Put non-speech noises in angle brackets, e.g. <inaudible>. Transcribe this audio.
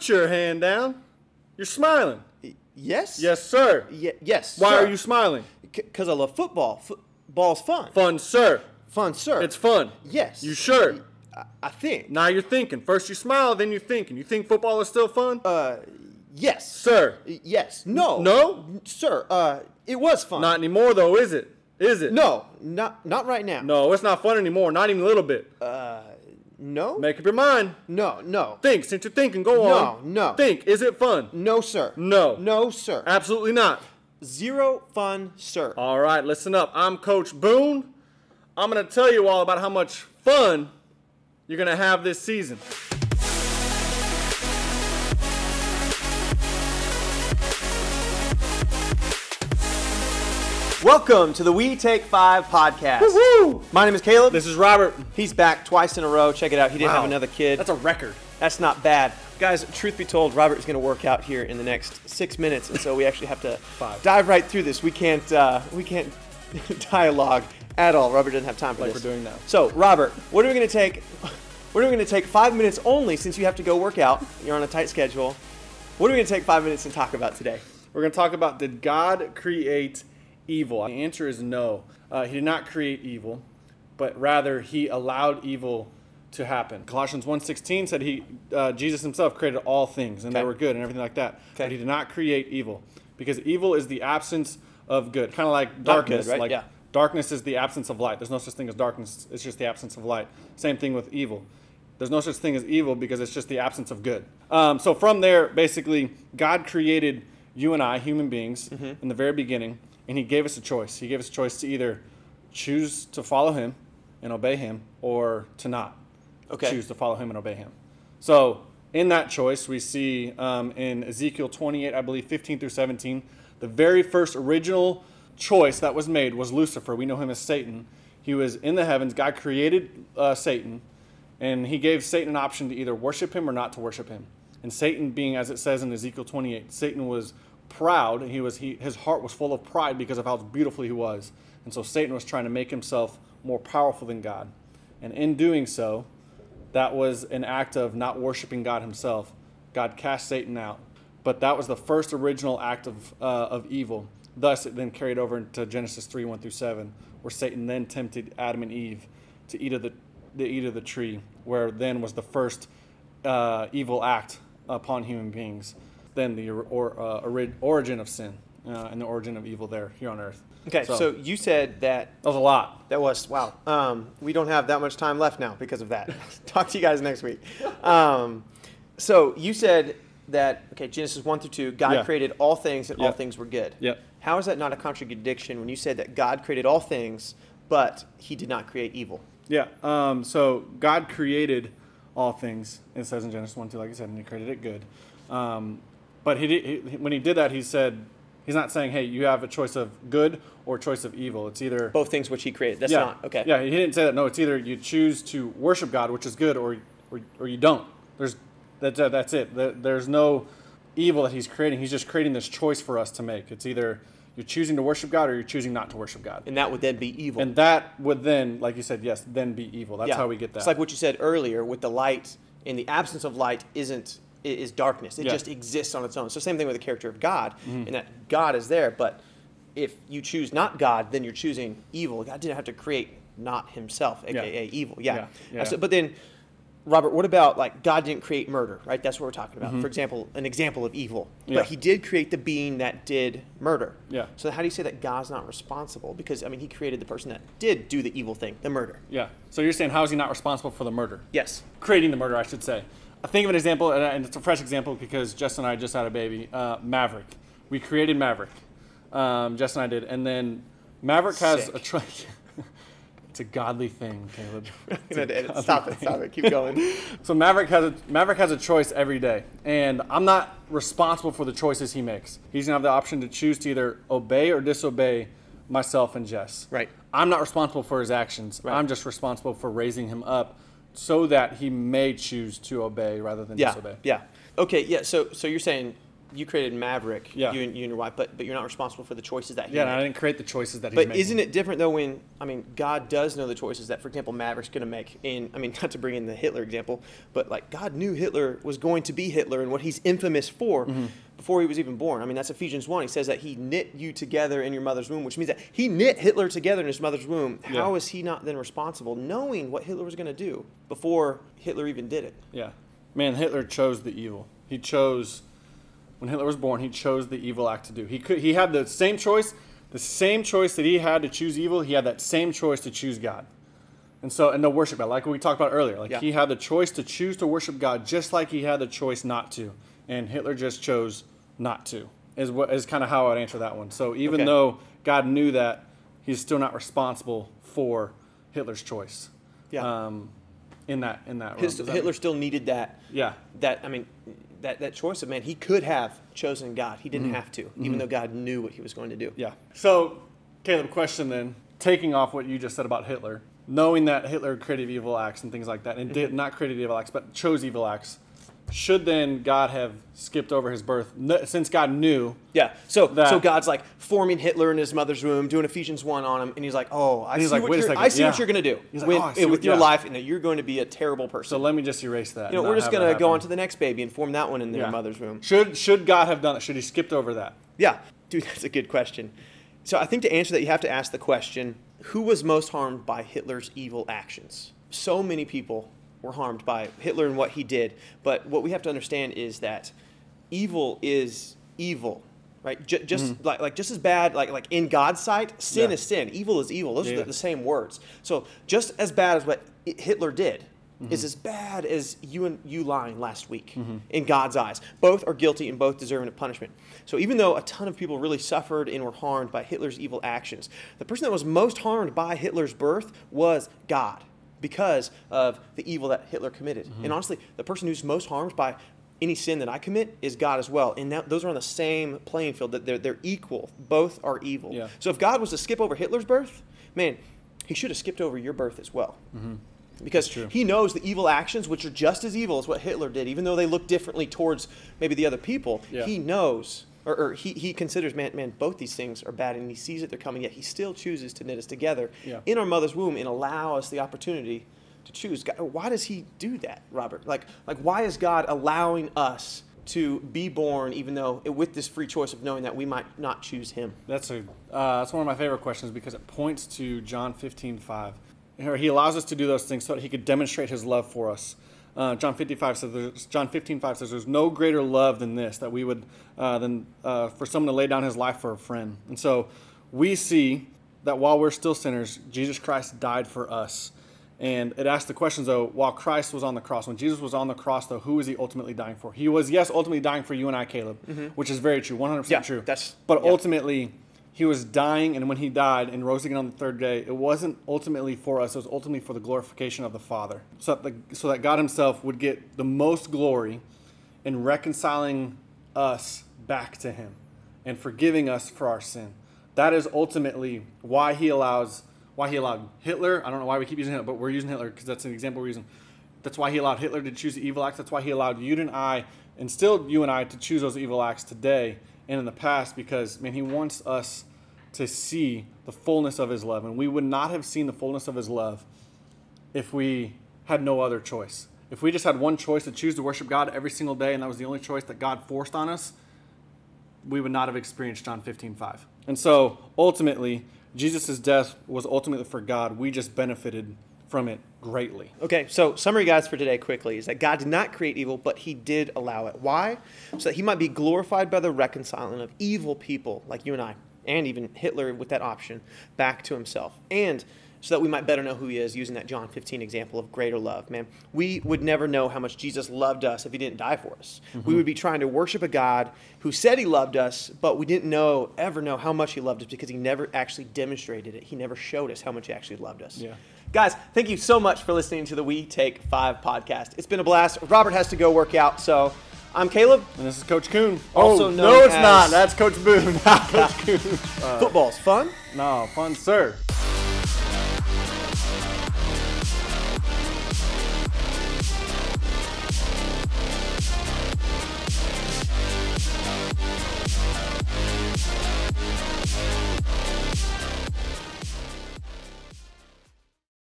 Put your hand down. You're smiling. Yes. Yes, sir. Ye- yes. Why sir. are you smiling? Because I love football. Football's fun. Fun, sir. Fun, sir. It's fun. Yes. You sure? I, I think. Now you're thinking. First you smile, then you're thinking. You think football is still fun? Uh, yes. sir. Yes. No. No? Sir. Uh, it was fun. Not anymore though, is it? Is it? No. Not not right now. No, it's not fun anymore. Not even a little bit. No. Make up your mind. No. No. Think. Since you're thinking, go No, on. no. No. Think. Is it fun? No, sir. No. No, sir. Absolutely not. Zero fun, sir. All right, listen up. I'm Coach Boone. I'm going to tell you all about how much fun you're going to have this season. Welcome to the We Take Five podcast. Woo! My name is Caleb. This is Robert. He's back twice in a row. Check it out. He didn't have another kid. That's a record. That's not bad. Guys, truth be told, Robert is going to work out here in the next six minutes, and so we actually have to Five. dive right through this. We can't uh, we can't <laughs> dialogue at all. Robert doesn't have time for Like this. we're doing now. So, Robert, what are we going to take? What are we going to take five minutes only since you have to go work out? You're on a tight schedule. What are we going to take five minutes and talk about today? We're going to talk about did God create evil? The answer is no. Uh, he did not create evil, but rather he allowed evil to happen. Colossians 1:16 said he uh, Jesus himself created all things and they were good and everything like that. Okay. But he did not create evil because evil is the absence of good. Kind of like darkness, good, right? like Yeah. darkness is the absence of light. There's no such thing as darkness. It's just the absence of light. Same thing with evil. There's no such thing as evil because it's just the absence of good. Um, so from there, basically, God created you and I, human beings, Mm-hmm. in the very beginning, and He gave us a choice. He gave us a choice to either choose to follow Him and obey Him, or to not Okay. choose to follow Him and obey Him. So in that choice, we see um, in Ezekiel 28, I believe 15 through 17, the very first original choice that was made was Lucifer. We know him as Satan. He was in the heavens. God created uh, Satan, and he gave Satan an option to either worship him or not to worship him. And Satan, being as it says in Ezekiel 28, Satan was proud. He was he, his heart was full of pride because of how beautiful he was, and so Satan was trying to make himself more powerful than God. And in doing so, that was an act of not worshiping God Himself. God cast Satan out, but that was the first original act of uh, of evil. Thus, it then carried over into Genesis three one through seven, where Satan then tempted Adam and Eve to eat of the, the eat of the tree, where then was the first uh, evil act upon human beings. Then the or, uh, ori- origin of sin uh, and the origin of evil there here on earth. Okay, so, you said that that was a lot. That was wow. Um, we don't have that much time left now because of that. <laughs> Talk to you guys next week. Um, so you said that okay, Genesis one through two, God Yeah. created all things and all things were good. Yep. How is that not a contradiction when you said that God created all things, but He did not create evil? Yeah. Um, so God created all things. It says in Genesis one two, like I said, and He created it good. Um, but he, he when He did that, He said He's not saying, "Hey, you have a choice of good or choice of evil." It's either Both things which He created. That's yeah, not okay. Yeah, He didn't say that. No, it's either you choose to worship God, which is good, or or, or you don't. There's that's uh, that's it. There, there's no evil that He's creating. He's just creating this choice for us to make. It's either you're choosing to worship God or you're choosing not to worship God. And that would then be evil. And that would then, like you said, yes, then be evil. That's Yeah. how we get that. It's like what you said earlier with the light. In the absence of light, isn't is darkness. It Yeah. just exists on its own. So same thing with the character of God, in that God is there, but if you choose not God, then you're choosing evil. God didn't have to create not Himself, aka evil. Yeah. Yeah, yeah. So- but then, Robert, what about like God didn't create murder, right? That's what we're talking about. For example, an example of evil. Mm-hmm. Yeah. But He did create the being that did murder. Yeah. So how do you say that God's not responsible? Because I mean, He created the person that did do the evil thing, the murder. yeah. So you're saying how is he not responsible for the murder? Yes. Creating the murder, I should say. I think of an example, and- it's a fresh example because Jess and I just had a baby. Uh, Maverick. We created Maverick. Um, Jess and I did, and then Maverick has Sick. a <laughs> choice. it's a godly thing, Caleb. <laughs> Godly Stop it! Stop it! Keep going. <laughs> So Maverick has a Maverick has a choice every day, and I'm not responsible for the choices he makes. He's gonna have the option to choose to either obey or disobey myself and Jess. Right. I'm not responsible for his actions. Right. I'm just responsible for raising him up so that he may choose to obey rather than Yeah. disobey. Yeah. Okay. Yeah. So so you're saying you created Maverick, Yeah. you, and, you and your wife, but but you're not responsible for the choices that he Yeah, made. and I didn't create the choices that he's But making. isn't it different though when I mean God does know the choices that, for example, Maverick's going to make? In I mean, <laughs> not to bring in the Hitler example, but like God knew Hitler was going to be Hitler and what he's infamous for Mm-hmm. before he was even born. I mean, that's Ephesians one. He says that he knit you together in your mother's womb, which means that he knit Hitler together in his mother's womb. Yeah. How is he not then responsible, knowing what Hitler was going to do before Hitler even did it? Yeah. Man, Hitler chose the evil. He chose when Hitler was born, he chose the evil act to do. He could he had the same choice, the same choice that he had to choose evil, he had that same choice to choose God. And so and to worship God, like we talked about earlier. Like Yeah. he had the choice to choose to worship God just like he had the choice not to. And Hitler just chose not to. Is what is kind of how I'd answer that one. So even Okay. though God knew that, he's still not responsible for Hitler's choice. Yeah. Um, in that in that. His, that- Hitler still needed that Yeah. that I mean that that choice of man he could have chosen God. He Mm-hmm. didn't have to even though God knew what he was going to do. Yeah. So, Caleb, question then, taking off what you just said about Hitler, knowing that Hitler created evil acts and things like that, and did not created evil acts, but chose evil acts, should then God have skipped over his birth since God knew? yeah so so God's like forming Hitler in his mother's womb doing Ephesians 1 on him and he's like oh I see like, what "Wait a you're I see yeah." what you're going to do like, with, "Oh, with what- your yeah." life and that you're going to be a terrible person So let me just erase that. you know we're just gonna go on to the next baby and form that one in their Yeah. mother's womb Should should God have done it? Should he skipped over that? Yeah, dude, <laughs> that's a good question. So I think to answer that, you have to ask the question who was most harmed by Hitler's evil actions? So many people were harmed by Hitler and what he did. But what we have to understand is that evil is evil. Right, J- just mm-hmm. like, like just as bad, like like in God's sight, sin Yeah. is sin, evil is evil. Those are the, the same words. So just as bad as what Hitler did, mm-hmm. is as bad as you and you lying last week mm-hmm. in God's eyes. Both are guilty and both deserving of punishment. So even though a ton of people really suffered and were harmed by Hitler's evil actions, the person that was most harmed by Hitler's birth was God because of the evil that Hitler committed. And mm-hmm. honestly, the person who's most harmed by any sin that I commit is God as well. And that, those are on the same playing field, that they're, they're equal. Both are evil. Yeah. So if God was to skip over Hitler's birth, man, he should have skipped over your birth as well. Mm-hmm. Because true. he knows the evil actions, which are just as evil as what Hitler did, even though they look differently towards maybe the other people. Yeah. He knows, or, or he, he considers, man, man, both these things are bad, and he sees that they're coming, yet he still chooses to knit us together Yeah. in our mother's womb and allow us the opportunity to choose. God, why does he do that, Robert? Like, like why is God allowing us to be born, even though with this free choice of knowing that we might not choose him? That's a uh, that's one of my favorite questions because it points to John 15, 5. He allows us to do those things so that he could demonstrate his love for us. Uh, John 55 says, there's- John 15, 5 says, there's no greater love than this, that we would, uh, than uh, for someone to lay down his life for a friend. And so we see that while we're still sinners, Jesus Christ died for us. And it asks the questions though, while Christ was on the cross, when Jesus was on the cross though, who was he ultimately dying for? He was, yes, ultimately dying for you and I, Caleb, which is very true, 100% Mm-hmm. Yeah, true. that's- but yeah. ultimately, he was dying, and when he died and rose again on the third day, it wasn't ultimately for us, it was ultimately for the glorification of the Father. So that, the, so that God himself would get the most glory in reconciling us back to him and forgiving us for our sin. That is ultimately why he allows why he allowed Hitler. I don't know why we keep using Hitler, but we're using Hitler because that's an example using. That's why he allowed Hitler to choose the evil acts. That's why he allowed you and I, and still you and I, to choose those evil acts today and in the past because, man, he wants us to see the fullness of his love. And we would not have seen the fullness of his love if we had no other choice. If we just had one choice to choose to worship God every single day and that was the only choice that God forced on us, we would not have experienced John 15, 5. And so ultimately, Jesus' death was ultimately for God. We just benefited from it greatly. Okay, so summary guys for today quickly is that God did not create evil, but he did allow it. Why? So that he might be glorified by the reconciling of evil people like you and I, and even Hitler with that option, back to himself. And so that we might better know who he is using that John 15 example of greater love. Man, we would never know how much Jesus loved us if he didn't die for us. Mm-hmm. We would be trying to worship a God who said he loved us, but we didn't know ever know how much he loved us because he never actually demonstrated it. He never showed us how much he actually loved us. Yeah. Guys, thank you so much for listening to the We Take Five podcast. It's been a blast. Robert has to go work out, so I'm Caleb. And this is Coach Coon. Also oh, known no, it's as- not. That's Coach Boone, <laughs> Coach <laughs> Coon. Uh, football's fun. No, fun, sir.